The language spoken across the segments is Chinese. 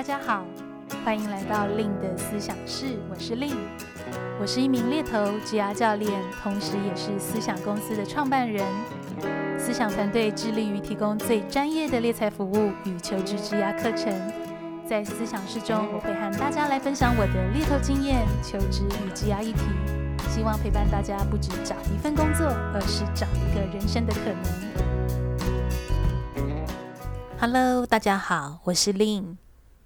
大家好，欢迎来到 Lin 的思想室，我是 Lin，我是一名猎头职涯教练，同时也是思想公司的创办人。思想团队致力于提供最专业的猎才服务与求职职涯课程。在思想室中，我会和大家来分享我的猎头经验、求职与职涯议题，希望陪伴大家不只找一份工作，而是找一个人生的可能。Hello，大家好，我是 Lin，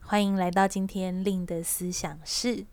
欢迎来到今天另的思想室。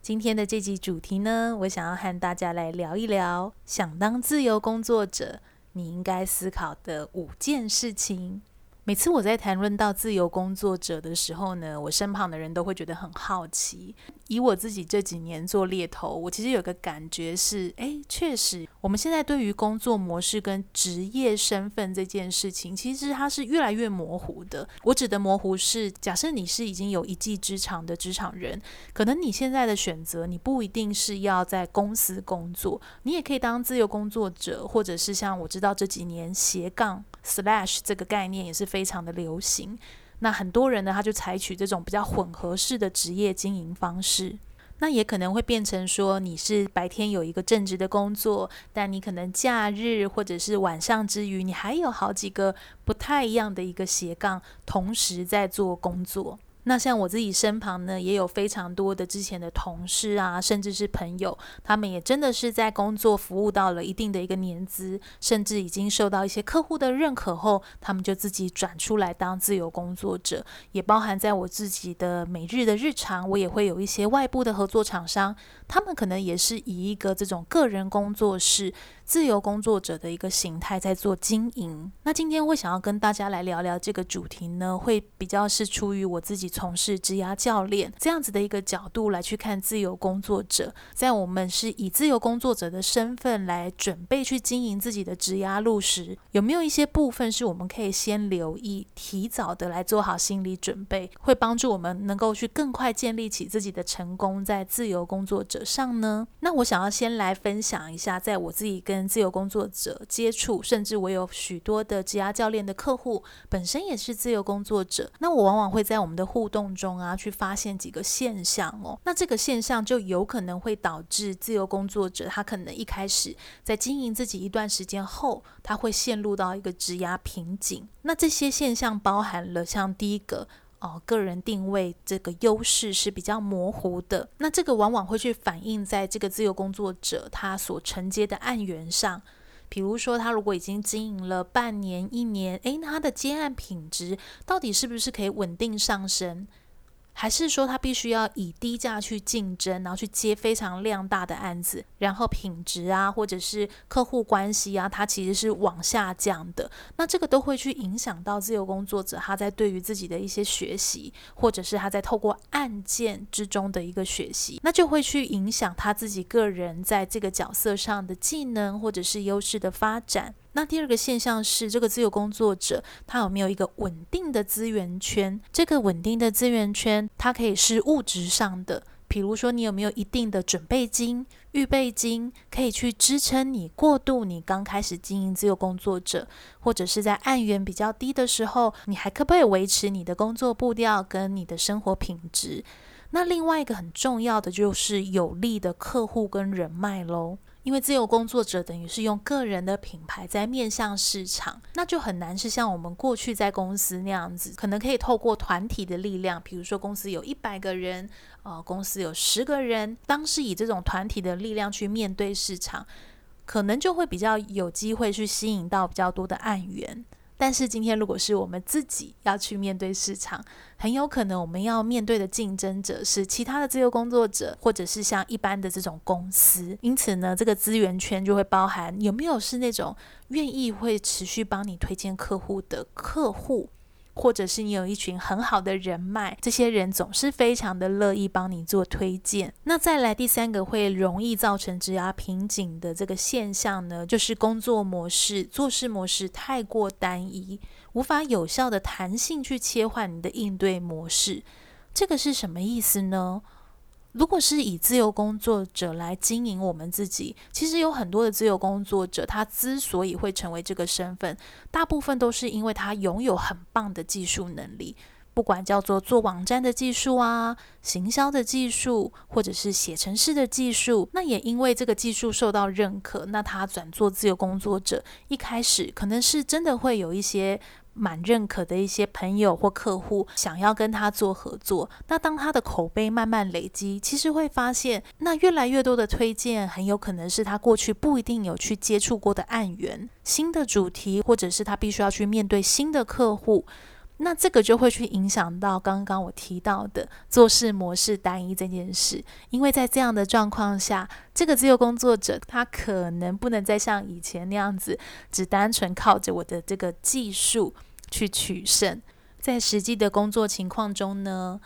今天的这集主题呢，我想要和大家来聊一聊，想当自由工作者，你应该思考的五件事情。每次我在谈论到自由工作者的时候呢，我身旁的人都会觉得很好奇。以我自己这几年做猎头，我其实有个感觉是，诶，确实，我们现在对于工作模式跟职业身份这件事情，其实它是越来越模糊的。我指的模糊是，假设你是已经有一技之长的职场人，可能你现在的选择，你不一定是要在公司工作，你也可以当自由工作者，或者是像我知道这几年斜杠 slash 这个概念也是非常的流行，那很多人呢，他就采取这种比较混合式的职业经营方式，那也可能会变成说，你是白天有一个正职的工作，但你可能假日或者是晚上之余，你还有好几个不太一样的一个斜杠，同时在做工作。那像我自己身旁呢，也有非常多的之前的同事啊，甚至是朋友，他们也真的是在工作服务到了一定的一个年资，甚至已经受到一些客户的认可后，他们就自己转出来当自由工作者。也包含在我自己的每日的日常，我也会有一些外部的合作厂商，他们可能也是以一个这种个人工作室。自由工作者的一个形态在做经营。那今天会想要跟大家来聊聊这个主题呢，会比较是出于我自己从事职涯教练这样子的一个角度来去看自由工作者。在我们是以自由工作者的身份来准备去经营自己的职涯路时，有没有一些部分是我们可以先留意、提早的来做好心理准备，会帮助我们能够去更快建立起自己的成功在自由工作者上呢？那我想要先来分享一下，在我自己跟跟自由工作者接触，甚至我有许多的职涯教练的客户，本身也是自由工作者。那我往往会在我们的互动中啊，去发现几个现象哦。那这个现象就有可能会导致自由工作者他可能一开始在经营自己一段时间后，他会陷入到一个职涯瓶颈。那这些现象包含了像第一个。哦，个人定位这个优势是比较模糊的，那这个往往会去反映在这个自由工作者他所承接的案源上，比如说他如果已经经营了半年、一年，诶，他的接案品质到底是不是可以稳定上升？还是说他必须要以低价去竞争，然后去接非常量大的案子，然后品质啊，或者是客户关系啊，它其实是往下降的。那这个都会去影响到自由工作者他在对于自己的一些学习，或者是他在透过案件之中的一个学习，那就会去影响他自己个人在这个角色上的技能或者是优势的发展。那第二个现象是，这个自由工作者他有没有一个稳定的资源圈？这个稳定的资源圈，它可以是物质上的，比如说你有没有一定的准备金、预备金，可以去支撑你过渡你刚开始经营自由工作者，或者是在案源比较低的时候，你还可不可以维持你的工作步调跟你的生活品质？那另外一个很重要的就是有利的客户跟人脉喽。因为自由工作者等于是用个人的品牌在面向市场，那就很难是像我们过去在公司那样子，可能可以透过团体的力量，比如说公司有一百个人，呃，公司有十个人，当时以这种团体的力量去面对市场，可能就会比较有机会去吸引到比较多的案源。但是今天，如果是我们自己要去面对市场，很有可能我们要面对的竞争者是其他的自由工作者，或者是像一般的这种公司。因此呢，这个资源圈就会包含有没有是那种愿意会持续帮你推荐客户的客户。或者是你有一群很好的人脉，这些人总是非常的乐意帮你做推荐。那再来第三个会容易造成职涯瓶颈的这个现象呢，就是工作模式、做事模式太过单一，无法有效的弹性去切换你的应对模式。这个是什么意思呢？如果是以自由工作者来经营我们自己，其实有很多的自由工作者，他之所以会成为这个身份，大部分都是因为他拥有很棒的技术能力。不管叫做做网站的技术啊、行销的技术，或者是写程式的技术，那也因为这个技术受到认可，那他转做自由工作者，一开始可能是真的会有一些蛮认可的一些朋友或客户想要跟他做合作。那当他的口碑慢慢累积，其实会发现，那越来越多的推荐，很有可能是他过去不一定有去接触过的案源、新的主题，或者是他必须要去面对新的客户。那这个就会去影响到刚刚我提到的做事模式单一这件事，因为在这样的状况下，这个自由工作者他可能不能再像以前那样子，只单纯靠着我的这个技术去取胜。在实际的工作情况中呢，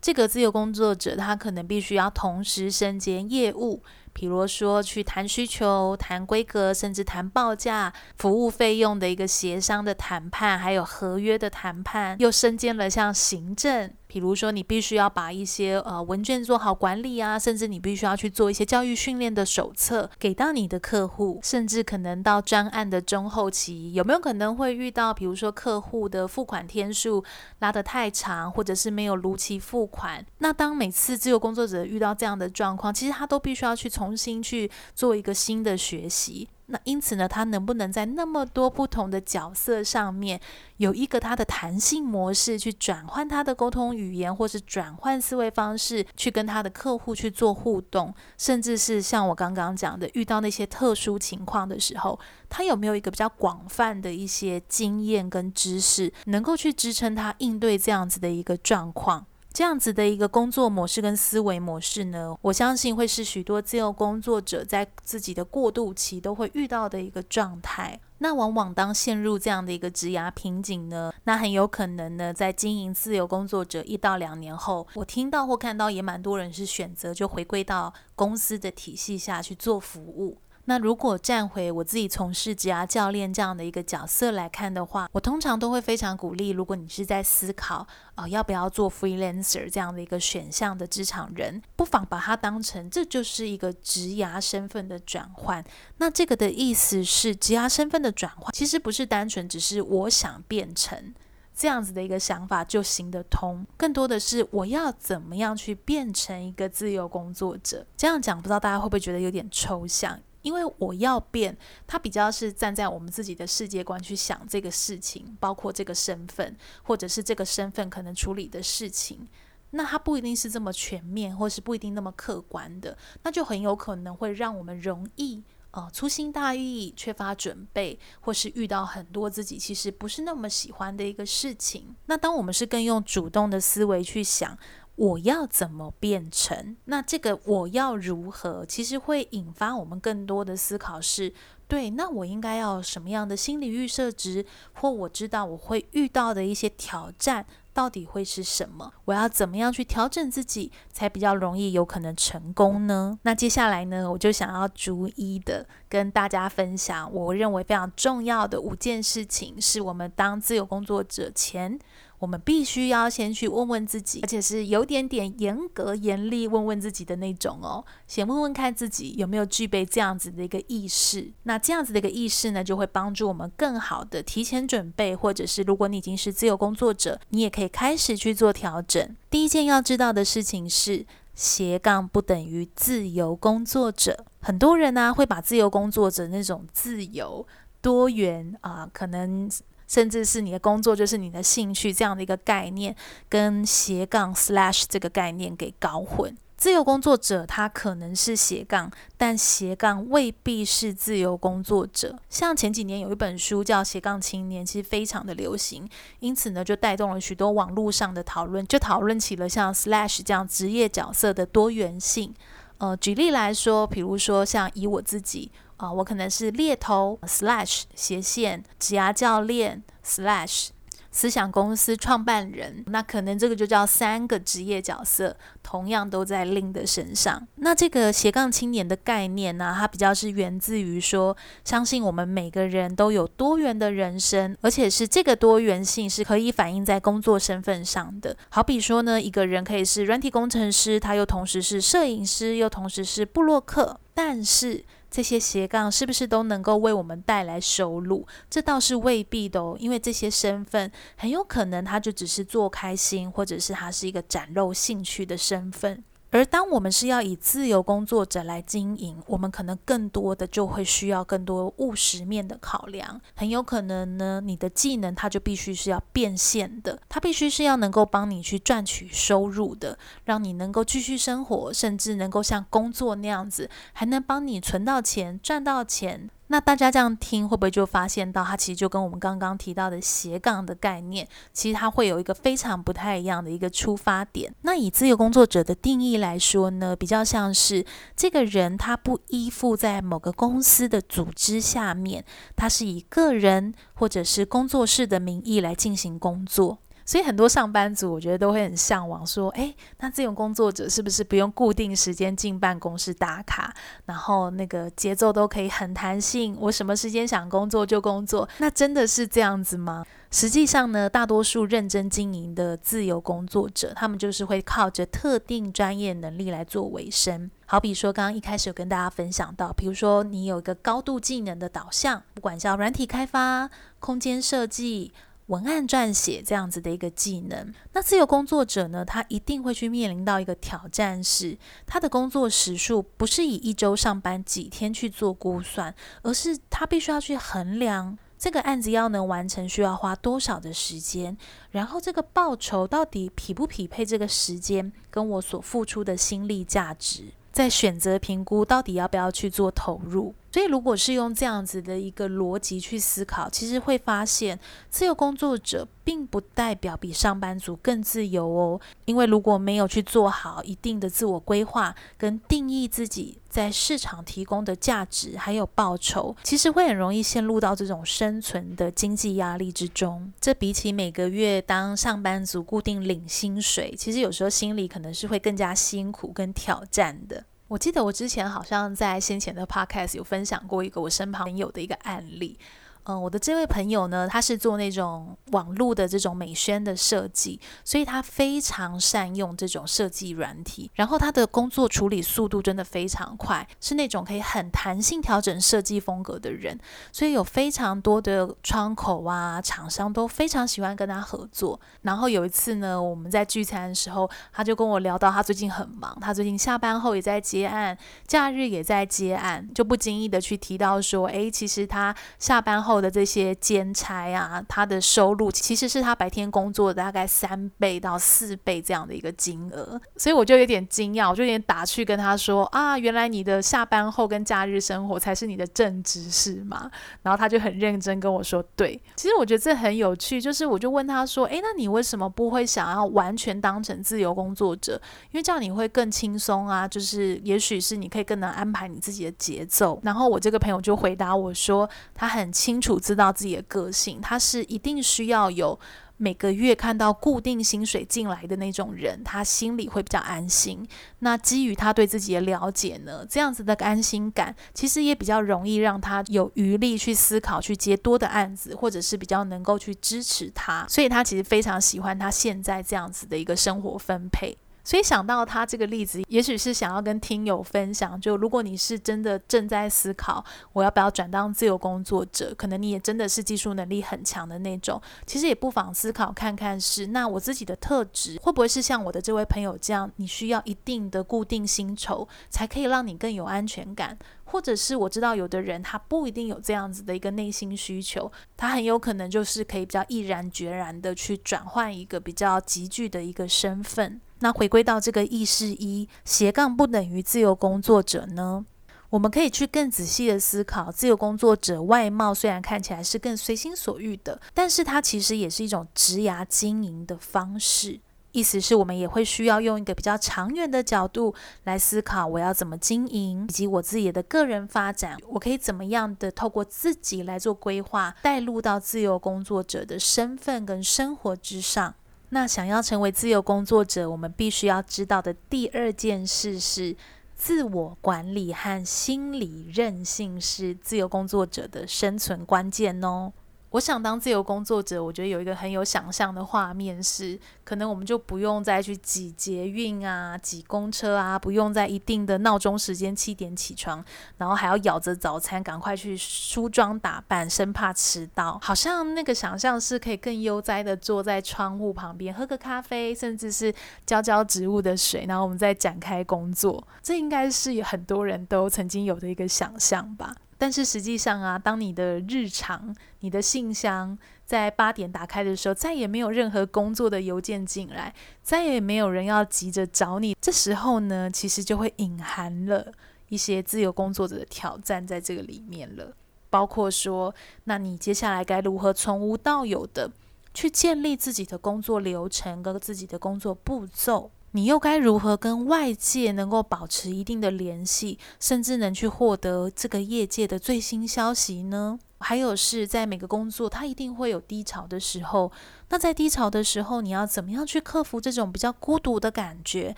这个自由工作者他可能必须要同时身兼业务。比如说去谈需求、谈规格，甚至谈报价、服务费用的一个协商的谈判，还有合约的谈判，又身兼了像行政。比如说，你必须要把一些呃文件做好管理啊，甚至你必须要去做一些教育训练的手册给到你的客户，甚至可能到专案的中后期，有没有可能会遇到，比如说客户的付款天数拉得太长，或者是没有如期付款？那当每次自由工作者遇到这样的状况，其实他都必须要去重新去做一个新的学习。那因此呢，他能不能在那么多不同的角色上面有一个他的弹性模式，去转换他的沟通语言，或是转换思维方式，去跟他的客户去做互动，甚至是像我刚刚讲的，遇到那些特殊情况的时候，他有没有一个比较广泛的一些经验跟知识，能够去支撑他应对这样子的一个状况？这样子的一个工作模式跟思维模式呢，我相信会是许多自由工作者在自己的过渡期都会遇到的一个状态。那往往当陷入这样的一个职涯瓶颈呢，那很有可能呢，在经营自由工作者一到两年后，我听到或看到也蛮多人是选择就回归到公司的体系下去做服务。那如果站回我自己从事职涯教练这样的一个角色来看的话，我通常都会非常鼓励，如果你是在思考呃要不要做 freelancer 这样的一个选项的职场人，不妨把它当成这就是一个职涯身份的转换。那这个的意思是，职涯身份的转换其实不是单纯只是我想变成这样子的一个想法就行得通，更多的是我要怎么样去变成一个自由工作者。这样讲，不知道大家会不会觉得有点抽象？因为我要变，他比较是站在我们自己的世界观去想这个事情，包括这个身份，或者是这个身份可能处理的事情，那他不一定是这么全面，或是不一定那么客观的，那就很有可能会让我们容易呃粗心大意、缺乏准备，或是遇到很多自己其实不是那么喜欢的一个事情。那当我们是更用主动的思维去想。我要怎么变成？那这个我要如何？其实会引发我们更多的思考是，对。那我应该要什么样的心理预设值，或我知道我会遇到的一些挑战，到底会是什么？我要怎么样去调整自己，才比较容易有可能成功呢？那接下来呢，我就想要逐一的跟大家分享，我认为非常重要的五件事情，是我们当自由工作者前。我们必须要先去问问自己，而且是有点点严格、严厉问问自己的那种哦。先问问看自己有没有具备这样子的一个意识。那这样子的一个意识呢，就会帮助我们更好的提前准备，或者是如果你已经是自由工作者，你也可以开始去做调整。第一件要知道的事情是，斜杠不等于自由工作者。很多人呢、会把自由工作者那种自由、多元啊、可能。甚至是你的工作就是你的兴趣这样的一个概念，跟斜杠 slash 这个概念给搞混。自由工作者他可能是斜杠，但斜杠未必是自由工作者。像前几年有一本书叫《斜杠青年》，其实非常的流行，因此呢就带动了许多网络上的讨论，就讨论起了像 slash 这样职业角色的多元性。呃，举例来说，比如说像以我自己。啊，我可能是猎头 slash 斜线职涯教练 slash 思想公司创办人，那可能这个就叫三个职业角色，同样都在 Lin 的身上。那这个斜杠青年的概念呢，它比较是源自于说，相信我们每个人都有多元的人生，而且是这个多元性是可以反映在工作身份上的。好比说呢，一个人可以是软体工程师，他又同时是摄影师，又同时是布洛克，但是。这些斜杠是不是都能够为我们带来收入？这倒是未必的哦，因为这些身份很有可能他就只是做开心，或者是他是一个展露兴趣的身份。而当我们是要以自由工作者来经营，我们可能更多的就会需要更多务实面的考量。很有可能呢，你的技能它就必须是要变现的，它必须是要能够帮你去赚取收入的，让你能够继续生活，甚至能够像工作那样子，还能帮你存到钱、赚到钱。那大家这样听，会不会就发现到，它其实就跟我们刚刚提到的斜杠的概念，其实它会有一个非常不太一样的一个出发点。那以自由工作者的定义来说呢，比较像是这个人他不依附在某个公司的组织下面，他是以个人或者是工作室的名义来进行工作。所以很多上班族，我觉得都会很向往说，诶，那自由工作者是不是不用固定时间进办公室打卡，然后那个节奏都可以很弹性，我什么时间想工作就工作？那真的是这样子吗？实际上呢，大多数认真经营的自由工作者，他们就是会靠着特定专业能力来做维生。好比说，刚刚一开始有跟大家分享到，比如说你有一个高度技能的导向，不管叫软体开发、空间设计。文案撰写这样子的一个技能，那自由工作者呢，他一定会去面临到一个挑战，是他的工作时数不是以一周上班几天去做估算，而是他必须要去衡量这个案子要能完成需要花多少的时间，然后这个报酬到底匹不匹配这个时间跟我所付出的心力价值。在选择评估到底要不要去做投入，所以如果是用这样子的一个逻辑去思考，其实会发现自由工作者并不代表比上班族更自由哦。因为如果没有去做好一定的自我规划跟定义自己在市场提供的价值还有报酬，其实会很容易陷入到这种生存的经济压力之中。这比起每个月当上班族固定领薪水，其实有时候心里可能是会更加辛苦跟挑战的。我记得我之前好像在先前的 podcast 有分享过一个我身旁朋友的一个案例。嗯，我的这位朋友呢，他是做那种网络的这种美宣的设计，所以他非常善用这种设计软体，然后他的工作处理速度真的非常快，是那种可以很弹性调整设计风格的人，所以有非常多的窗口啊，厂商都非常喜欢跟他合作。然后有一次呢，我们在聚餐的时候，他就跟我聊到他最近很忙，他最近下班后也在接案，假日也在接案，就不经意的去提到说，诶，其实他下班后。后的这些兼差啊，他的收入其实是他白天工作大概三倍到四倍这样的一个金额，所以我就有点惊讶，我就有点打趣跟他说啊，原来你的下班后跟假日生活才是你的正职是吗？然后他就很认真跟我说，对，其实我觉得这很有趣，就是我就问他说，诶，那你为什么不会想要完全当成自由工作者？因为这样你会更轻松啊，就是也许是你可以更能安排你自己的节奏。然后我这个朋友就回答我说，他很清楚知道自己的个性，他是一定需要有每个月看到固定薪水进来的那种人，他心里会比较安心。那基于他对自己的了解呢，这样子的安心感，其实也比较容易让他有余力去思考，去接多的案子，或者是比较能够去支持他。所以他其实非常喜欢他现在这样子的一个生活分配。所以想到他这个例子，也许是想要跟听友分享，就如果你是真的正在思考我要不要转当自由工作者，可能你也真的是技术能力很强的那种，其实也不妨思考看看是，那我自己的特质会不会是像我的这位朋友这样，你需要一定的固定薪酬才可以让你更有安全感，或者是我知道有的人他不一定有这样子的一个内心需求，他很有可能就是可以比较毅然决然的去转换一个比较急剧的一个身份。那回归到这个意识一，斜杠不等于自由工作者呢？我们可以去更仔细的思考，自由工作者外貌虽然看起来是更随心所欲的，但是它其实也是一种职涯经营的方式。意思是我们也会需要用一个比较长远的角度来思考，我要怎么经营，以及我自己的个人发展，我可以怎么样的透过自己来做规划，带入到自由工作者的身份跟生活之上。那想要成为自由工作者，我们必须要知道的第二件事是，自我管理和心理韧性是自由工作者的生存关键哦。我想当自由工作者，我觉得有一个很有想象的画面是，可能我们就不用再去挤捷运啊、挤公车啊，不用在一定的闹钟时间七点起床，然后还要咬着早餐赶快去梳妆打扮，生怕迟到。好像那个想象是可以更悠哉的坐在窗户旁边喝个咖啡，甚至是浇浇植物的水，然后我们再展开工作。这应该是很多人都曾经有的一个想象吧。但是实际上啊，当你的日常、你的信箱在八点打开的时候，再也没有任何工作的邮件进来，再也没有人要急着找你。这时候呢，其实就会隐含了一些自由工作者的挑战在这个里面了。包括说，那你接下来该如何从无到有的去建立自己的工作流程跟自己的工作步骤？你又该如何跟外界能够保持一定的联系，甚至能去获得这个业界的最新消息呢？还有是在每个工作，它一定会有低潮的时候。那在低潮的时候，你要怎么样去克服这种比较孤独的感觉，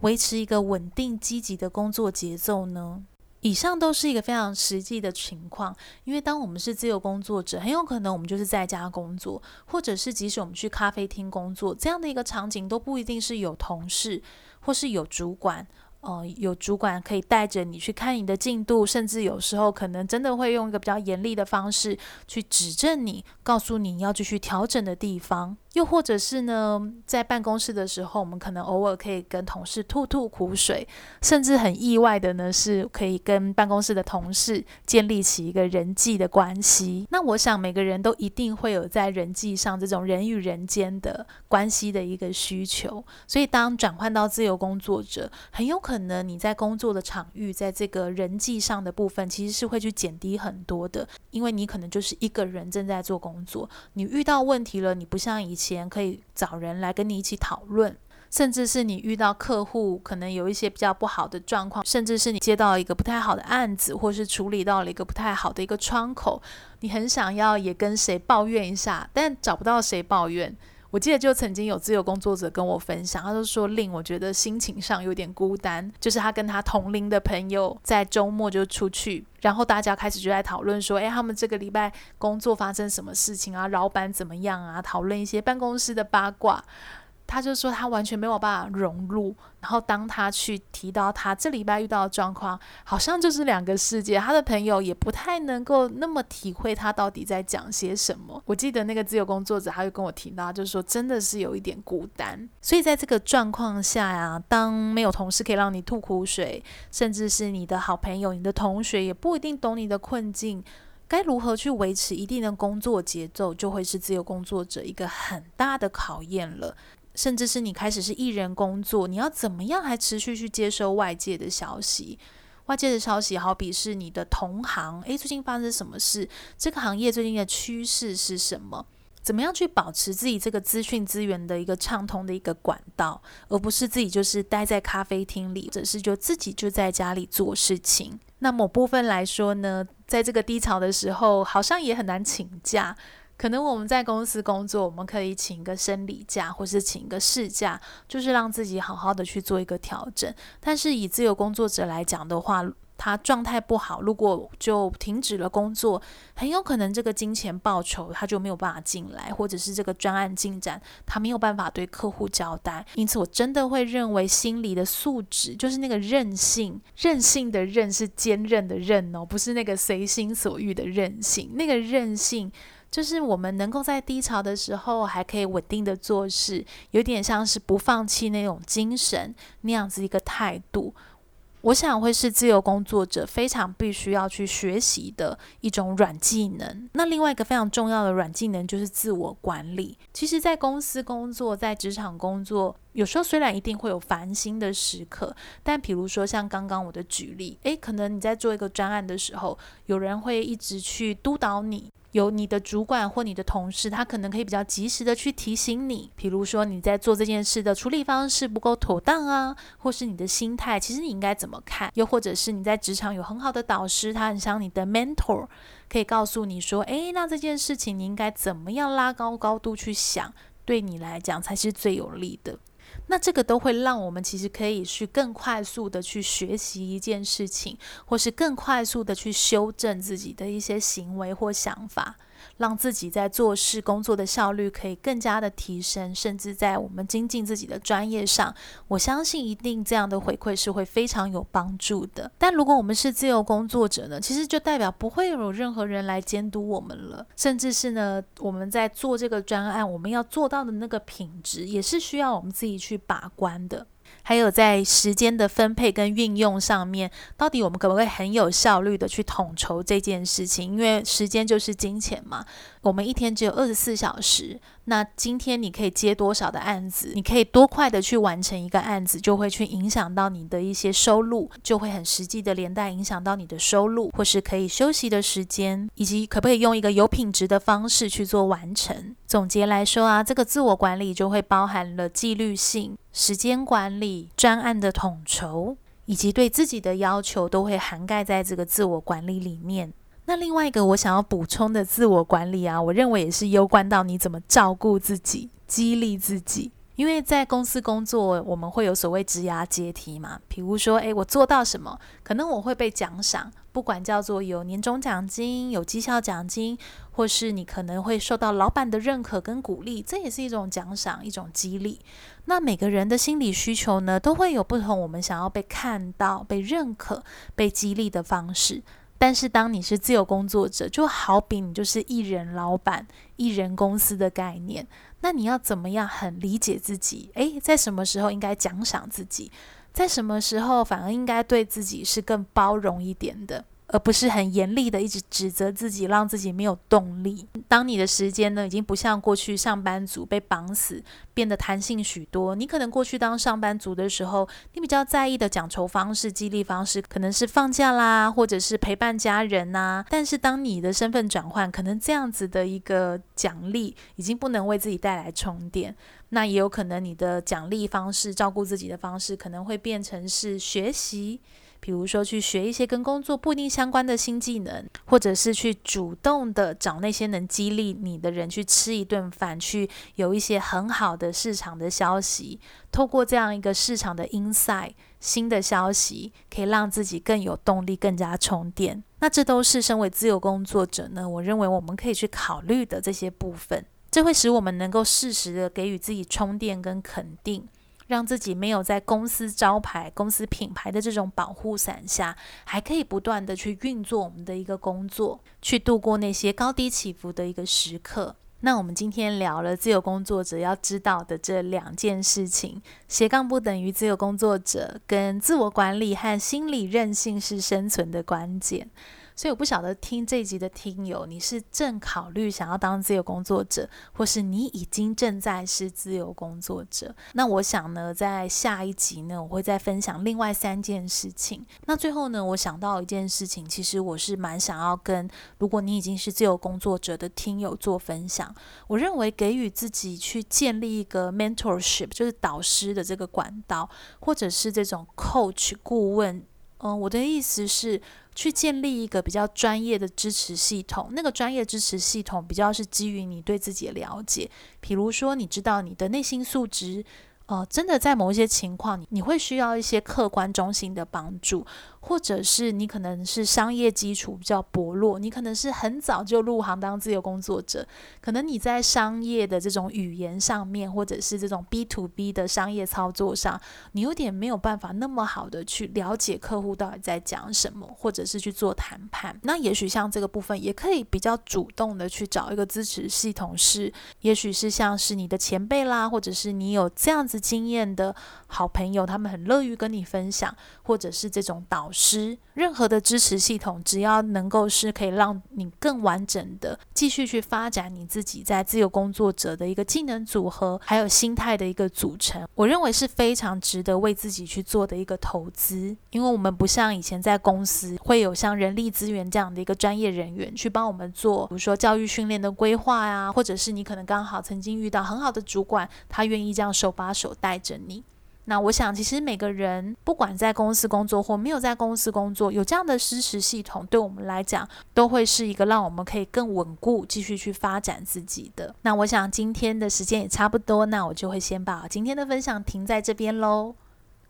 维持一个稳定积极的工作节奏呢？以上都是一个非常实际的情况，因为当我们是自由工作者，很有可能我们就是在家工作，或者是即使我们去咖啡厅工作，这样的一个场景都不一定是有同事或是有主管。哦，有主管可以带着你去看你的进度，甚至有时候可能真的会用一个比较严厉的方式去指正你，告诉你要继续调整的地方。又或者是呢，在办公室的时候，我们可能偶尔可以跟同事吐吐苦水，甚至很意外的呢，是可以跟办公室的同事建立起一个人际的关系。那我想每个人都一定会有在人际上这种人与人间的关系的一个需求，所以当转换到自由工作者，很有可能。你在工作的场域，在这个人际上的部分，其实是会去减低很多的，因为你可能就是一个人正在做工作，你遇到问题了，你不像以前可以找人来跟你一起讨论，甚至是你遇到客户可能有一些比较不好的状况，甚至是你接到一个不太好的案子，或是处理到了一个不太好的一个窗口，你很想要也跟谁抱怨一下，但找不到谁抱怨。我记得就曾经有自由工作者跟我分享，他就说令我觉得心情上有点孤单，就是他跟他同龄的朋友在周末就出去，然后大家开始就在讨论说，诶，他们这个礼拜工作发生什么事情啊？老板怎么样啊？讨论一些办公室的八卦。他就说他完全没有办法融入，然后当他去提到他这礼拜遇到的状况，好像就是两个世界。他的朋友也不太能够那么体会他到底在讲些什么。我记得那个自由工作者，他就跟我提到，就是说真的是有一点孤单。所以在这个状况下呀，当没有同事可以让你吐苦水，甚至是你的好朋友、你的同学也不一定懂你的困境，该如何去维持一定的工作节奏，就会是自由工作者一个很大的考验了。甚至是你开始是一人工作，你要怎么样还持续去接收外界的消息？外界的消息好比是你的同行，诶，最近发生什么事？这个行业最近的趋势是什么？怎么样去保持自己这个资讯资源的一个畅通的一个管道，而不是自己就是待在咖啡厅里，或者是就自己就在家里做事情？那某部分来说呢，在这个低潮的时候，好像也很难请假。可能我们在公司工作，我们可以请一个生理假，或是请一个事假，就是让自己好好的去做一个调整。但是以自由工作者来讲的话，他状态不好，如果就停止了工作，很有可能这个金钱报酬他就没有办法进来，或者是这个专案进展他没有办法对客户交代。因此，我真的会认为心理的素质，就是那个韧性，韧性的韧是坚韧的韧哦，不是那个随心所欲的韧性，那个韧性。就是我们能够在低潮的时候还可以稳定的做事，有点像是不放弃那种精神，那样子一个态度，我想会是自由工作者非常必须要去学习的一种软技能。那另外一个非常重要的软技能就是自我管理。其实，在公司工作，在职场工作，有时候虽然一定会有烦心的时刻，但比如说像刚刚我的举例，诶，可能你在做一个专案的时候，有人会一直去督导你。有你的主管或你的同事，他可能可以比较及时的去提醒你，比如说你在做这件事的处理方式不够妥当啊，或是你的心态，其实你应该怎么看？又或者是你在职场有很好的导师，他很像你的 mentor，可以告诉你说，诶，那这件事情你应该怎么样拉高高度去想，对你来讲才是最有利的。那这个都会让我们其实可以去更快速的去学习一件事情，或是更快速的去修正自己的一些行为或想法。让自己在做事工作的效率可以更加的提升，甚至在我们精进自己的专业上，我相信一定这样的回馈是会非常有帮助的。但如果我们是自由工作者呢，其实就代表不会有任何人来监督我们了，甚至是呢，我们在做这个专案，我们要做到的那个品质，也是需要我们自己去把关的。还有在时间的分配跟运用上面，到底我们可不可以很有效率的去统筹这件事情？因为时间就是金钱嘛。我们一天只有二十四小时，那今天你可以接多少的案子？你可以多快的去完成一个案子，就会去影响到你的一些收入，就会很实际的连带影响到你的收入，或是可以休息的时间，以及可不可以用一个有品质的方式去做完成。总结来说啊，这个自我管理就会包含了纪律性。时间管理、专案的统筹，以及对自己的要求，都会涵盖在这个自我管理里面。那另外一个我想要补充的自我管理啊，我认为也是攸关到你怎么照顾自己、激励自己。因为在公司工作，我们会有所谓职涯阶梯嘛。比如说，诶，我做到什么，可能我会被奖赏。不管叫做有年终奖金、有绩效奖金，或是你可能会受到老板的认可跟鼓励，这也是一种奖赏、一种激励。那每个人的心理需求呢，都会有不同，我们想要被看到、被认可、被激励的方式。但是当你是自由工作者，就好比你就是一人老板、一人公司的概念，那你要怎么样很理解自己？诶，在什么时候应该奖赏自己？在什么时候反而应该对自己是更包容一点的？而不是很严厉的一直指责自己，让自己没有动力。当你的时间呢，已经不像过去上班族被绑死，变得弹性许多。你可能过去当上班族的时候，你比较在意的奖酬方式、激励方式，可能是放假啦，或者是陪伴家人呐、啊。但是当你的身份转换，可能这样子的一个奖励已经不能为自己带来充电。那也有可能你的奖励方式、照顾自己的方式，可能会变成是学习。比如说，去学一些跟工作不一定相关的新技能，或者是去主动的找那些能激励你的人去吃一顿饭，去有一些很好的市场的消息，透过这样一个市场的 insight，新的消息可以让自己更有动力，更加充电。那这都是身为自由工作者呢，我认为我们可以去考虑的这些部分，这会使我们能够适时的给予自己充电跟肯定。让自己没有在公司招牌、公司品牌的这种保护伞下，还可以不断的去运作我们的一个工作，去度过那些高低起伏的一个时刻。那我们今天聊了自由工作者要知道的这两件事情：斜杠不等于自由工作者，跟自我管理和心理韧性是生存的关键。所以我不晓得听这一集的听友，你是正考虑想要当自由工作者，或是你已经正在是自由工作者？那我想呢，在下一集呢，我会再分享另外三件事情。那最后呢，我想到一件事情，其实我是蛮想要跟如果你已经是自由工作者的听友做分享。我认为给予自己去建立一个 mentorship，就是导师的这个管道，或者是这种 coach 顾问。嗯，我的意思是。去建立一个比较专业的支持系统，那个专业支持系统比较是基于你对自己的了解，比如说你知道你的内心素质，呃，真的在某一些情况，你你会需要一些客观中心的帮助。或者是你可能是商业基础比较薄弱，你可能是很早就入行当自由工作者，可能你在商业的这种语言上面，或者是这种 B to B 的商业操作上，你有点没有办法那么好的去了解客户到底在讲什么，或者是去做谈判。那也许像这个部分，也可以比较主动的去找一个支持系统是，也许是像是你的前辈啦，或者是你有这样子经验的好朋友，他们很乐于跟你分享，或者是这种导。师，任何的支持系统，只要能够是可以让你更完整的继续去发展你自己在自由工作者的一个技能组合，还有心态的一个组成，我认为是非常值得为自己去做的一个投资。因为我们不像以前在公司会有像人力资源这样的一个专业人员去帮我们做，比如说教育训练的规划呀，或者是你可能刚好曾经遇到很好的主管，他愿意这样手把手带着你。那我想，其实每个人不管在公司工作或没有在公司工作，有这样的支持系统，对我们来讲都会是一个让我们可以更稳固、继续去发展自己的。那我想今天的时间也差不多，那我就会先把今天的分享停在这边喽。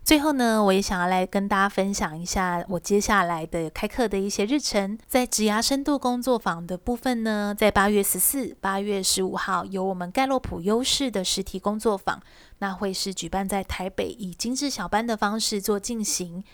最后呢，我也想要来跟大家分享一下我接下来的开课的一些日程。在职涯深度工作坊的部分呢，在八月十四、八月十五号有我们盖洛普优势的实体工作坊，那会是举办在台北，以精致小班的方式做进行。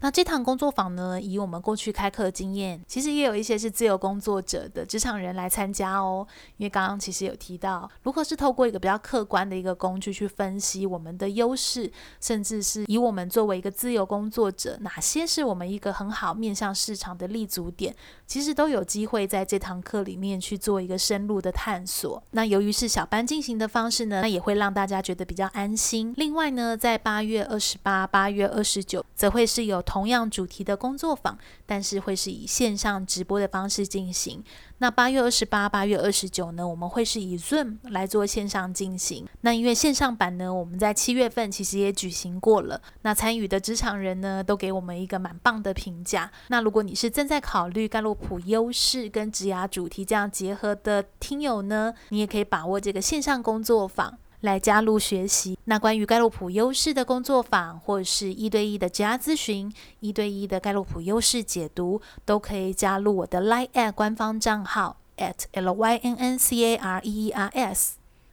那这堂工作坊呢，以我们过去开课的经验，其实也有一些是自由工作者的职场人来参加哦。因为刚刚其实有提到，如何是透过一个比较客观的一个工具去分析我们的优势，甚至是以我们作为一个自由工作者，哪些是我们一个很好面向市场的立足点，其实都有机会在这堂课里面去做一个深入的探索。那由于是小班进行的方式呢，那也会让大家觉得比较安心。另外呢，在八月二十八、八月二十九，则会是有同样主题的工作坊，但是会是以线上直播的方式进行。那八月二十八、八月二十九呢，我们会是以 Zoom 来做线上进行。那因为线上版呢，我们在七月份其实也举行过了。那参与的职场人呢，都给我们一个蛮棒的评价。那如果你是正在考虑盖洛普优势跟职涯主题这样结合的听友呢，你也可以把握这个线上工作坊。来加入学习。那关于盖洛普优势的工作坊，或者是一对一的职涯咨询、一对一的盖洛普优势解读，都可以加入我的 Line@ 官方账号 at lynncares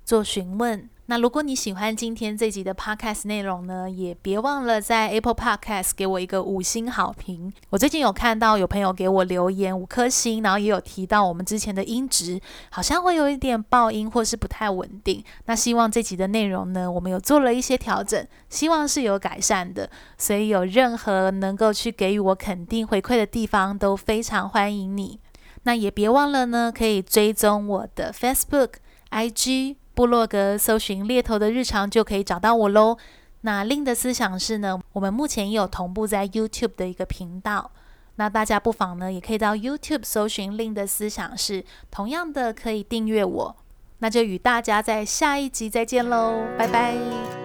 做询问。那如果你喜欢今天这集的 Podcast 内容呢，也别忘了在 Apple Podcast 给我一个五星好评。我最近有看到有朋友给我留言五颗星，然后也有提到我们之前的音质好像会有一点爆音或是不太稳定。那希望这集的内容呢，我们有做了一些调整，希望是有改善的。所以有任何能够去给予我肯定回馈的地方，都非常欢迎你。那也别忘了呢，可以追踪我的 Facebook、IG。部落格搜寻猎头的日常就可以找到我喽。那另的思想是呢，我们目前也有同步在 YouTube 的一个频道，那大家不妨呢也可以到 YouTube 搜寻令的思想是，同样的可以订阅我。那就与大家在下一集再见喽，拜拜。